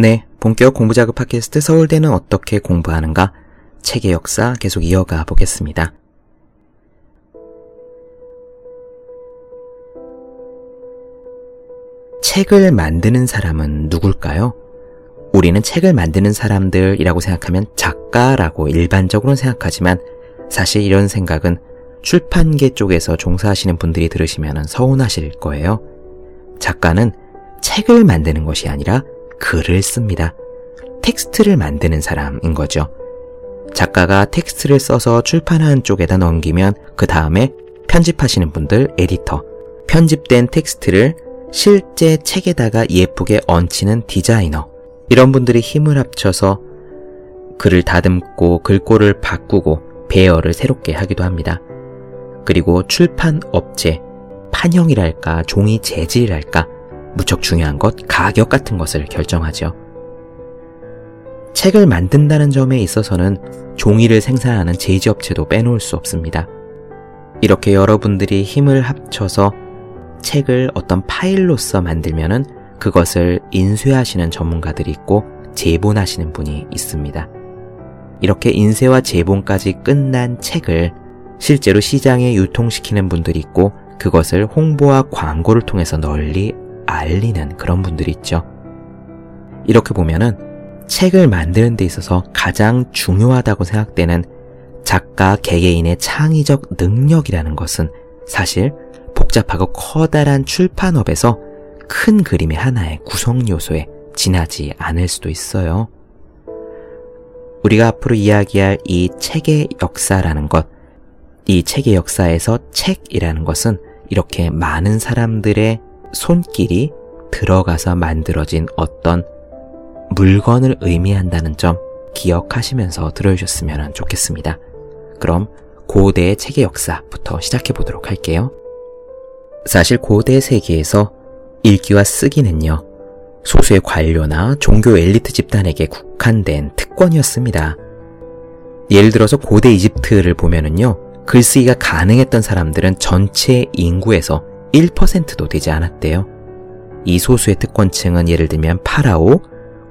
네, 본격 공부자극 팟캐스트 서울대는 어떻게 공부하는가? 책의 역사 계속 이어가 보겠습니다. 책을 만드는 사람은 누굴까요? 우리는 책을 만드는 사람들이라고 생각하면 작가라고 일반적으로 생각하지만 사실 이런 생각은 출판계 쪽에서 종사하시는 분들이 들으시면 서운하실 거예요. 작가는 책을 만드는 것이 아니라 글을 씁니다. 텍스트를 만드는 사람인 거죠. 작가가 텍스트를 써서 출판하는 쪽에다 넘기면 그 다음에 편집하시는 분들, 에디터, 편집된 텍스트를 실제 책에다가 예쁘게 얹히는 디자이너, 이런 분들이 힘을 합쳐서 글을 다듬고 글꼴을 바꾸고 배열을 새롭게 하기도 합니다. 그리고 출판 업체, 판형이랄까, 종이 재질이랄까, 무척 중요한 것, 가격 같은 것을 결정하죠. 책을 만든다는 점에 있어서는 종이를 생산하는 제지업체도 빼놓을 수 없습니다. 이렇게 여러분들이 힘을 합쳐서 책을 어떤 파일로서 만들면은 그것을 인쇄하시는 전문가들이 있고 재본하시는 분이 있습니다. 이렇게 인쇄와 재본까지 끝난 책을 실제로 시장에 유통시키는 분들이 있고 그것을 홍보와 광고를 통해서 널리 알리는 그런 분들이 있죠. 이렇게 보면은 책을 만드는 데 있어서 가장 중요하다고 생각되는 작가 개개인의 창의적 능력이라는 것은 사실 복잡하고 커다란 출판업에서 큰 그림의 하나의 구성 요소에 지나지 않을 수도 있어요. 우리가 앞으로 이야기할 이 책의 역사라는 것, 이 책의 역사에서 책이라는 것은 이렇게 많은 사람들의 손길이 들어가서 만들어진 어떤 물건을 의미한다는 점 기억하시면서 들어주셨으면 좋겠습니다. 그럼 고대의 책의 역사부터 시작해 보도록 할게요. 사실 고대 세계에서 읽기와 쓰기는요, 소수의 관료나 종교 엘리트 집단에게 국한된 특권이었습니다. 예를 들어서 고대 이집트를 보면은요, 글쓰기가 가능했던 사람들은 전체 인구에서 1%도 되지 않았대요. 이 소수의 특권층은 예를 들면 파라오,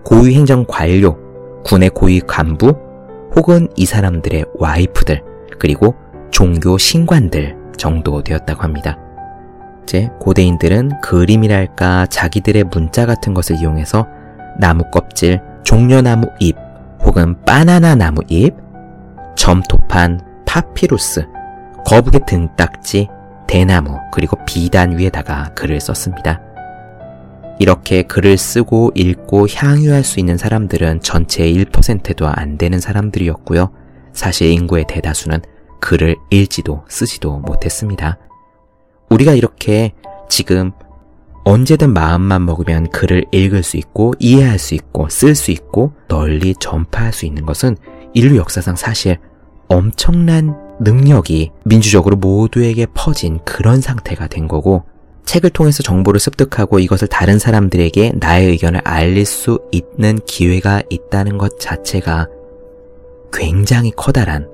고위 행정 관료, 군의 고위 간부, 혹은 이 사람들의 와이프들, 그리고 종교 신관들 정도 되었다고 합니다. 이제 고대인들은 그림이랄까 자기들의 문자 같은 것을 이용해서 나무 껍질, 종려나무 잎, 혹은 바나나 나무 잎, 점토판, 파피루스, 거북의 등딱지, 대나무, 그리고 비단 위에다가 글을 썼습니다. 이렇게 글을 쓰고 읽고 향유할 수 있는 사람들은 전체의 1%도 안 되는 사람들이었고요. 사실 인구의 대다수는 글을 읽지도 쓰지도 못했습니다. 우리가 이렇게 지금 언제든 마음만 먹으면 글을 읽을 수 있고 이해할 수 있고 쓸 수 있고 널리 전파할 수 있는 것은 인류 역사상 사실 엄청난 능력이 민주적으로 모두에게 퍼진 그런 상태가 된 거고 책을 통해서 정보를 습득하고 이것을 다른 사람들에게 나의 의견을 알릴 수 있는 기회가 있다는 것 자체가 굉장히 커다란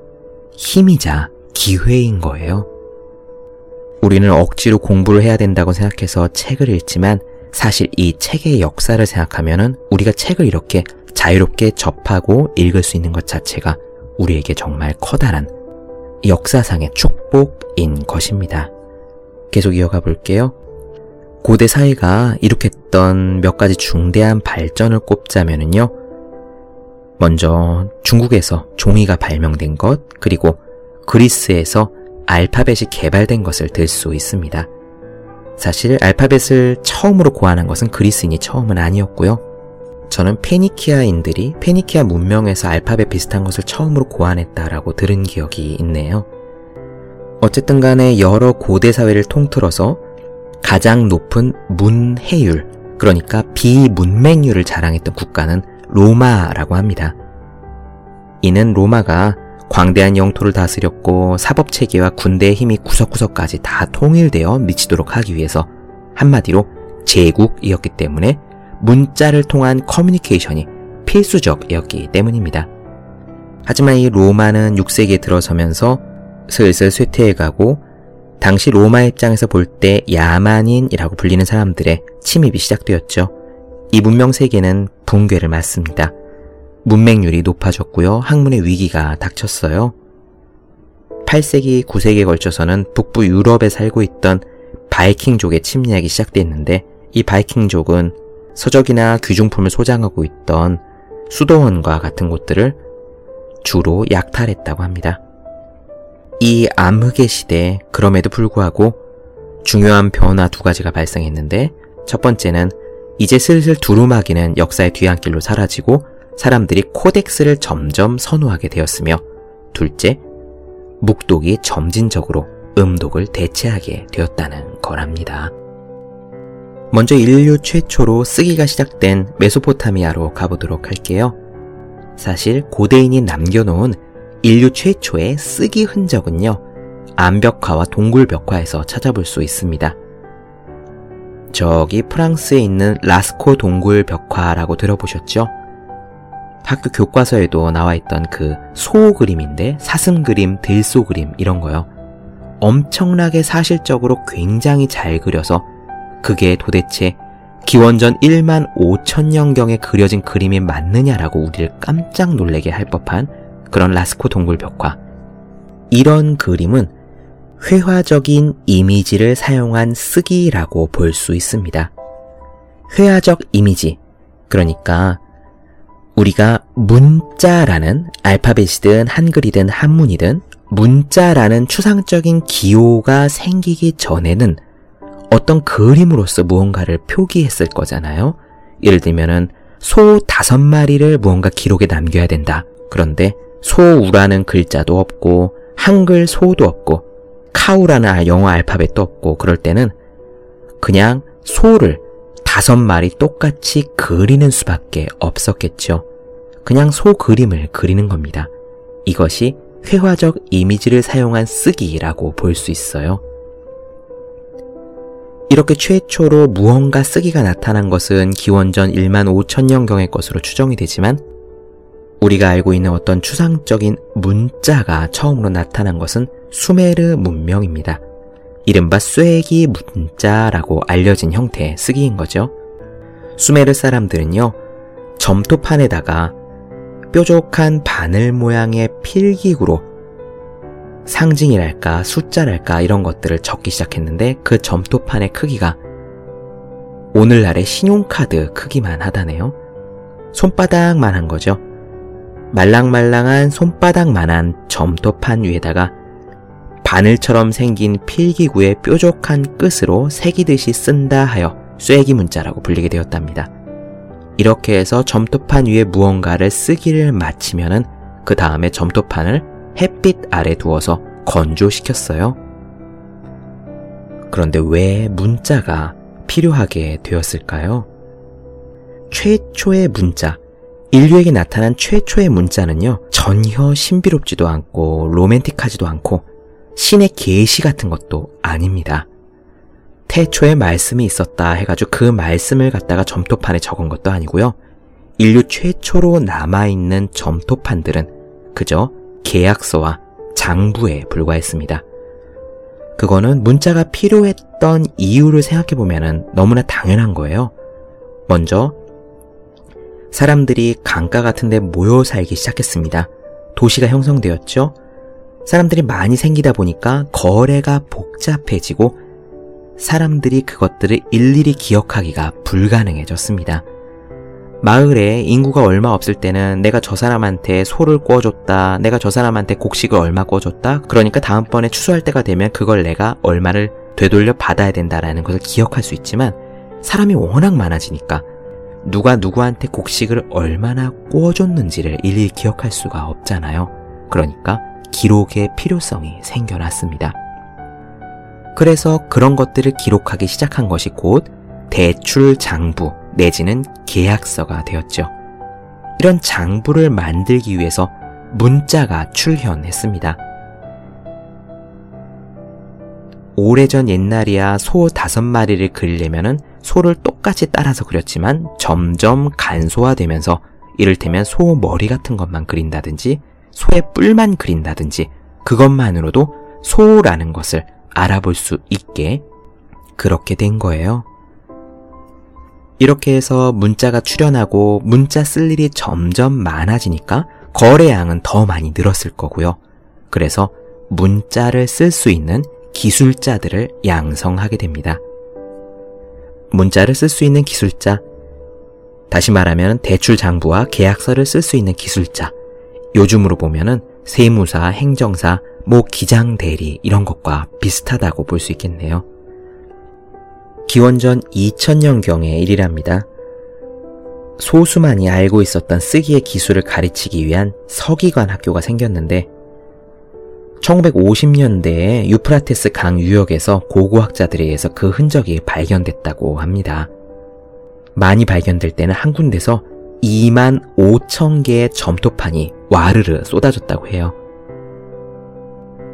힘이자 기회인 거예요. 우리는 억지로 공부를 해야 된다고 생각해서 책을 읽지만 사실 이 책의 역사를 생각하면 우리가 책을 이렇게 자유롭게 접하고 읽을 수 있는 것 자체가 우리에게 정말 커다란 역사상의 축복인 것입니다. 계속 이어가 볼게요. 고대 사회가 이룩했던 몇 가지 중대한 발전을 꼽자면요. 먼저 중국에서 종이가 발명된 것, 그리고 그리스에서 알파벳이 개발된 것을 들 수 있습니다. 사실 알파벳을 처음으로 고안한 것은 그리스인이 처음은 아니었고요. 저는 페니키아인들이 페니키아 문명에서 알파벳 비슷한 것을 처음으로 고안했다라고 들은 기억이 있네요. 어쨌든 간에 여러 고대 사회를 통틀어서 가장 높은 문해율, 그러니까 비문맹률을 자랑했던 국가는 로마라고 합니다. 이는 로마가 광대한 영토를 다스렸고 사법 체계와 군대의 힘이 구석구석까지 다 통일되어 미치도록 하기 위해서 한마디로 제국이었기 때문에 문자를 통한 커뮤니케이션이 필수적이었기 때문입니다. 하지만 이 로마는 6세기에 들어서면서 슬슬 쇠퇴해가고 당시 로마 입장에서 볼 때 야만인이라고 불리는 사람들의 침입이 시작되었죠. 이 문명 세계는 붕괴를 맞습니다. 문맹률이 높아졌고요. 학문의 위기가 닥쳤어요. 8세기, 9세기에 걸쳐서는 북부 유럽에 살고 있던 바이킹족의 침략이 시작됐는데 이 바이킹족은 서적이나 귀중품을 소장하고 있던 수도원과 같은 곳들을 주로 약탈했다고 합니다. 이 암흑의 시대에 그럼에도 불구하고 중요한 변화 두 가지가 발생했는데 첫 번째는 이제 슬슬 두루마기는 역사의 뒤안길로 사라지고 사람들이 코덱스를 점점 선호하게 되었으며 둘째, 묵독이 점진적으로 음독을 대체하게 되었다는 거랍니다. 먼저 인류 최초로 쓰기가 시작된 메소포타미아로 가보도록 할게요. 사실 고대인이 남겨놓은 인류 최초의 쓰기 흔적은요, 암벽화와 동굴벽화에서 찾아볼 수 있습니다. 저기 프랑스에 있는 라스코 동굴 벽화라고 들어보셨죠? 학교 교과서에도 나와 있던 그 소 그림인데 사슴 그림, 들소 그림 이런 거요. 엄청나게 사실적으로 굉장히 잘 그려서 그게 도대체 기원전 1만 5천 년경에 그려진 그림이 맞느냐라고 우리를 깜짝 놀래게 할 법한 그런 라스코 동굴 벽화. 이런 그림은 회화적인 이미지를 사용한 쓰기라고 볼 수 있습니다. 회화적 이미지. 그러니까 우리가 문자라는 알파벳이든 한글이든 한문이든 문자라는 추상적인 기호가 생기기 전에는 어떤 그림으로서 무언가를 표기했을 거잖아요. 예를 들면은 소 다섯 마리를 무언가 기록에 남겨야 된다. 그런데 소우라는 글자도 없고 한글 소도 없고 카우라는 영어 알파벳도 없고 그럴 때는 그냥 소를 다섯 마리 똑같이 그리는 수밖에 없었겠죠. 그냥 소 그림을 그리는 겁니다. 이것이 회화적 이미지를 사용한 쓰기라고 볼 수 있어요. 이렇게 최초로 무언가 쓰기가 나타난 것은 기원전 1만 5천년경의 것으로 추정이 되지만 우리가 알고 있는 어떤 추상적인 문자가 처음으로 나타난 것은 수메르 문명입니다. 이른바 쇠기 문자라고 알려진 형태의 쓰기인 거죠. 수메르 사람들은요, 점토판에다가 뾰족한 바늘 모양의 필기구로 상징이랄까 숫자랄까 이런 것들을 적기 시작했는데 그 점토판의 크기가 오늘날의 신용카드 크기만 하다네요. 손바닥만 한 거죠. 말랑말랑한 손바닥만한 점토판 위에다가 바늘처럼 생긴 필기구의 뾰족한 끝으로 새기듯이 쓴다 하여 쇠기 문자라고 불리게 되었답니다. 이렇게 해서 점토판 위에 무언가를 쓰기를 마치면은 그 다음에 점토판을 햇빛 아래 두어서 건조시켰어요. 그런데 왜 문자가 필요하게 되었을까요? 최초의 문자, 인류에게 나타난 최초의 문자는요, 전혀 신비롭지도 않고 로맨틱하지도 않고 신의 계시 같은 것도 아닙니다. 태초에 말씀이 있었다 해가지고 그 말씀을 갖다가 점토판에 적은 것도 아니고요. 인류 최초로 남아있는 점토판들은 그저 계약서와 장부에 불과했습니다. 그거는 문자가 필요했던 이유를 생각해보면 너무나 당연한 거예요. 먼저, 사람들이 강가 같은 데 모여 살기 시작했습니다. 도시가 형성되었죠? 사람들이 많이 생기다 보니까 거래가 복잡해지고 사람들이 그것들을 일일이 기억하기가 불가능해졌습니다. 마을에 인구가 얼마 없을 때는 내가 저 사람한테 소를 구워줬다, 내가 저 사람한테 곡식을 얼마 구워줬다, 그러니까 다음번에 추수할 때가 되면 그걸 내가 얼마를 되돌려 받아야 된다라는 것을 기억할 수 있지만 사람이 워낙 많아지니까 누가 누구한테 곡식을 얼마나 구워줬는지를 일일이 기억할 수가 없잖아요. 그러니까 기록의 필요성이 생겨났습니다. 그래서 그런 것들을 기록하기 시작한 것이 곧 대출 장부 내지는 계약서가 되었죠. 이런 장부를 만들기 위해서 문자가 출현했습니다. 오래전 옛날이야 소 다섯 마리를 그리려면은 소를 똑같이 따라서 그렸지만 점점 간소화되면서 이를테면 소 머리 같은 것만 그린다든지 소의 뿔만 그린다든지 그것만으로도 소라는 것을 알아볼 수 있게 그렇게 된 거예요. 이렇게 해서 문자가 출현하고 문자 쓸 일이 점점 많아지니까 거래량은 더 많이 늘었을 거고요. 그래서 문자를 쓸 수 있는 기술자들을 양성하게 됩니다. 문자를 쓸 수 있는 기술자, 다시 말하면 대출 장부와 계약서를 쓸 수 있는 기술자, 요즘으로 보면은 세무사, 행정사, 뭐 기장 대리 이런 것과 비슷하다고 볼 수 있겠네요. 기원전 2000년경의 일이랍니다. 소수만이 알고 있었던 쓰기의 기술을 가르치기 위한 서기관 학교가 생겼는데 1950년대에 유프라테스 강 유역에서 고고학자들에 의해서 그 흔적이 발견됐다고 합니다. 많이 발견될 때는 한 군데서 2만 5천 개의 점토판이 와르르 쏟아졌다고 해요.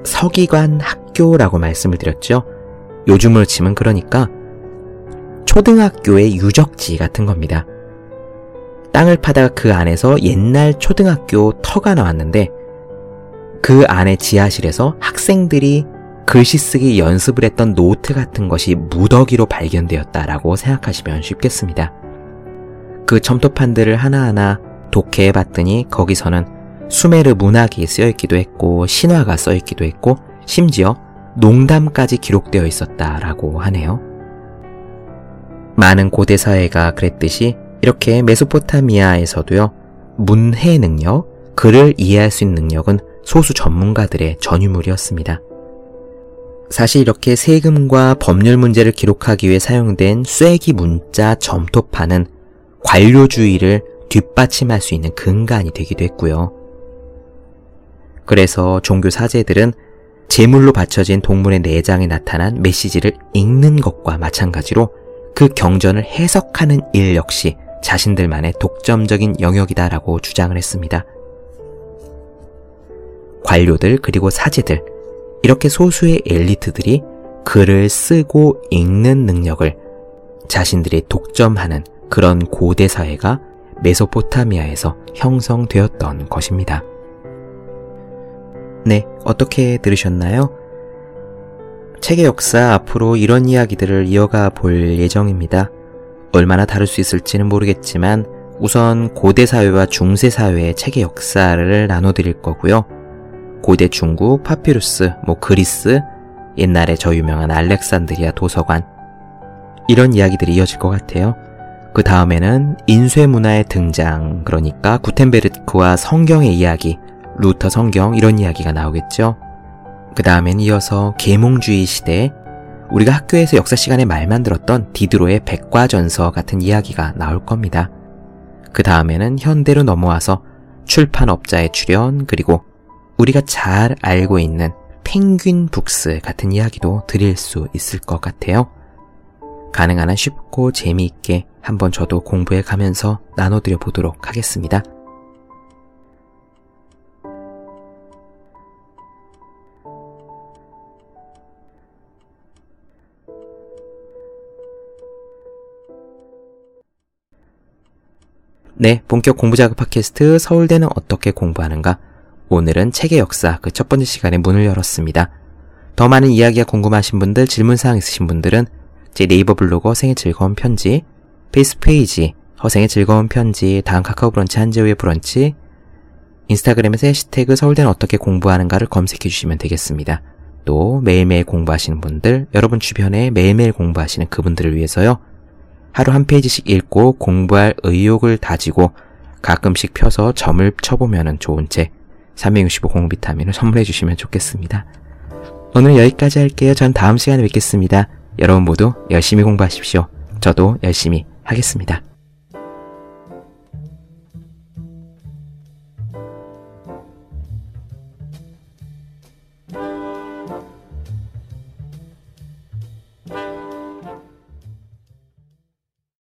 서기관 학교라고 말씀을 드렸죠. 요즘으로 치면 그러니까 초등학교의 유적지 같은 겁니다. 땅을 파다가 그 안에서 옛날 초등학교 터가 나왔는데 그 안에 지하실에서 학생들이 글씨 쓰기 연습을 했던 노트 같은 것이 무더기로 발견되었다라고 생각하시면 쉽겠습니다. 그 점토판들을 하나하나 독해해 봤더니 거기서는 수메르 문학이 쓰여 있기도 했고 신화가 써 있기도 했고 심지어 농담까지 기록되어 있었다라고 하네요. 많은 고대 사회가 그랬듯이 이렇게 메소포타미아에서도요, 문해 능력, 글을 이해할 수 있는 능력은 소수 전문가들의 전유물이었습니다. 사실 이렇게 세금과 법률 문제를 기록하기 위해 사용된 쐐기 문자 점토판은 관료주의를 뒷받침할 수 있는 근간이 되기도 했고요. 그래서 종교 사제들은 제물로 바쳐진 동물의 내장에 나타난 메시지를 읽는 것과 마찬가지로 그 경전을 해석하는 일 역시 자신들만의 독점적인 영역이다라고 주장을 했습니다. 관료들 그리고 사제들 이렇게 소수의 엘리트들이 글을 쓰고 읽는 능력을 자신들이 독점하는 그런 고대 사회가 메소포타미아에서 형성되었던 것입니다. 네, 어떻게 들으셨나요? 책의 역사 앞으로 이런 이야기들을 이어가 볼 예정입니다. 얼마나 다룰 수 있을지는 모르겠지만 우선 고대 사회와 중세 사회의 책의 역사를 나눠드릴 거고요. 고대 중국, 파피루스, 뭐 그리스, 옛날에 저 유명한 알렉산드리아 도서관 이런 이야기들이 이어질 것 같아요. 그 다음에는 인쇄 문화의 등장, 그러니까 구텐베르크와 성경의 이야기, 루터 성경 이런 이야기가 나오겠죠. 그 다음엔 이어서 계몽주의 시대에 우리가 학교에서 역사 시간에 말만 들었던 디드로의 백과전서 같은 이야기가 나올 겁니다. 그 다음에는 현대로 넘어와서 출판업자의 출현 그리고 우리가 잘 알고 있는 펭귄 북스 같은 이야기도 드릴 수 있을 것 같아요. 가능한 한 쉽고 재미있게 한번 저도 공부해 가면서 나눠드려 보도록 하겠습니다. 네, 본격 공부자극 팟캐스트 서울대는 어떻게 공부하는가? 오늘은 책의 역사 그 첫 번째 시간에 문을 열었습니다. 더 많은 이야기가 궁금하신 분들, 질문사항 있으신 분들은 제 네이버 블로그 허생의 즐거운 편지, 페이스 페이지 허생의 즐거운 편지, 다음 카카오 브런치 한재우의 브런치, 인스타그램에서 해시태그 서울대는 어떻게 공부하는가를 검색해 주시면 되겠습니다. 또 매일매일 공부하시는 분들, 여러분 주변에 매일매일 공부하시는 그분들을 위해서요. 하루 한 페이지씩 읽고 공부할 의욕을 다지고 가끔씩 펴서 점을 쳐보면 좋은 책 365 공비타민을 선물해 주시면 좋겠습니다. 오늘 여기까지 할게요. 전 다음 시간에 뵙겠습니다. 여러분 모두 열심히 공부하십시오. 저도 열심히 하겠습니다.